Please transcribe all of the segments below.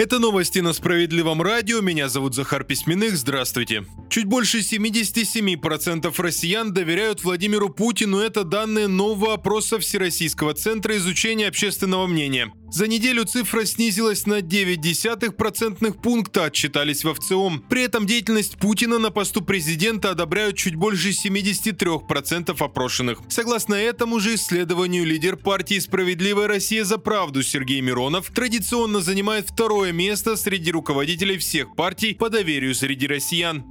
Это новости на Справедливом радио. Меня зовут Захар Письменных. Здравствуйте. Чуть больше 77% россиян доверяют Владимиру Путину. Это данные нового опроса Всероссийского центра изучения общественного мнения. За неделю цифра снизилась на 0,9 процентных пункта, отчитались в ВЦИОМ. При этом деятельность Путина на посту президента одобряют чуть больше 73% опрошенных. Согласно этому же исследованию, лидер партии «Справедливая Россия за правду» Сергей Миронов традиционно занимает второе место среди руководителей всех партий по доверию среди россиян.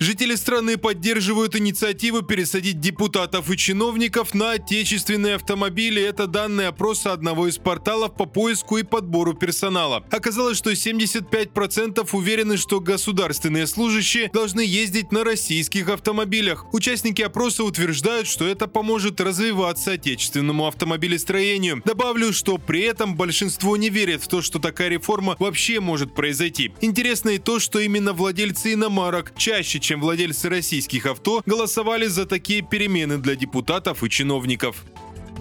Жители страны поддерживают инициативу пересадить депутатов и чиновников на отечественные автомобили. Это данные опроса одного из порталов по поиску и подбору персонала. Оказалось, что 75% уверены, что государственные служащие должны ездить на российских автомобилях. Участники опроса утверждают, что это поможет развиваться отечественному автомобилестроению. Добавлю, что при этом большинство не верит в то, что такая реформа вообще может произойти. Интересно и то, что именно владельцы иномарок чаще, чем владельцы российских авто, голосовали за такие перемены для депутатов и чиновников.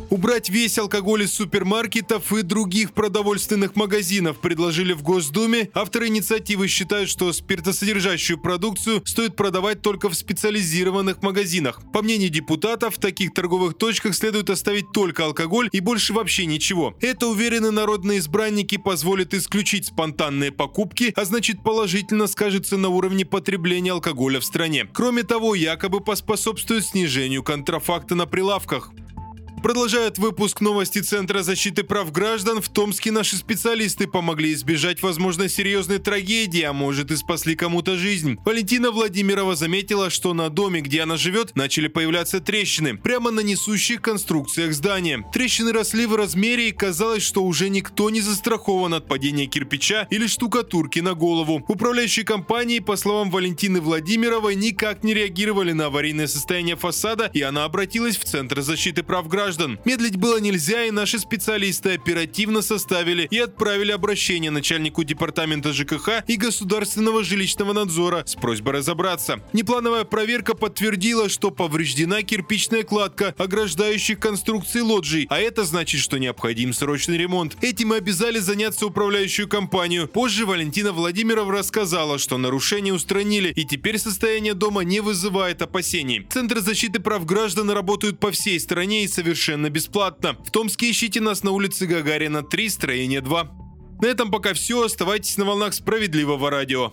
Убрать весь алкоголь из супермаркетов и других продовольственных магазинов предложили в Госдуме. Авторы инициативы считают, что спиртосодержащую продукцию стоит продавать только в специализированных магазинах. По мнению депутатов, в таких торговых точках следует оставить только алкоголь и больше вообще ничего. Это, уверены народные избранники, позволит исключить спонтанные покупки, а значит положительно скажется на уровне потребления алкоголя в стране. Кроме того, якобы поспособствует снижению контрафакта на прилавках. Продолжает выпуск новости Центра защиты прав граждан. В Томске наши специалисты помогли избежать, возможно, серьезной трагедии, а может и спасли кому-то жизнь. Валентина Владимирова заметила, что на доме, где она живет, начали появляться трещины, прямо на несущих конструкциях здания. Трещины росли в размере и казалось, что уже никто не застрахован от падения кирпича или штукатурки на голову. Управляющие компании, по словам Валентины Владимировой, никак не реагировали на аварийное состояние фасада, и она обратилась в Центр защиты прав граждан граждан. Медлить было нельзя, и наши специалисты оперативно составили и отправили обращение начальнику департамента ЖКХ и государственного жилищного надзора с просьбой разобраться. Неплановая проверка подтвердила, что повреждена кирпичная кладка ограждающих конструкций лоджий, а это значит, что необходим срочный ремонт. Этим и обязали заняться управляющую компанию. Позже Валентина Владимирова рассказала, что нарушение устранили, и теперь состояние дома не вызывает опасений. Центры защиты прав граждан работают по всей стране и совершенно совершенно бесплатно. В Томске ищите нас на улице Гагарина 3, строение 2. На этом пока все. Оставайтесь на волнах справедливого радио.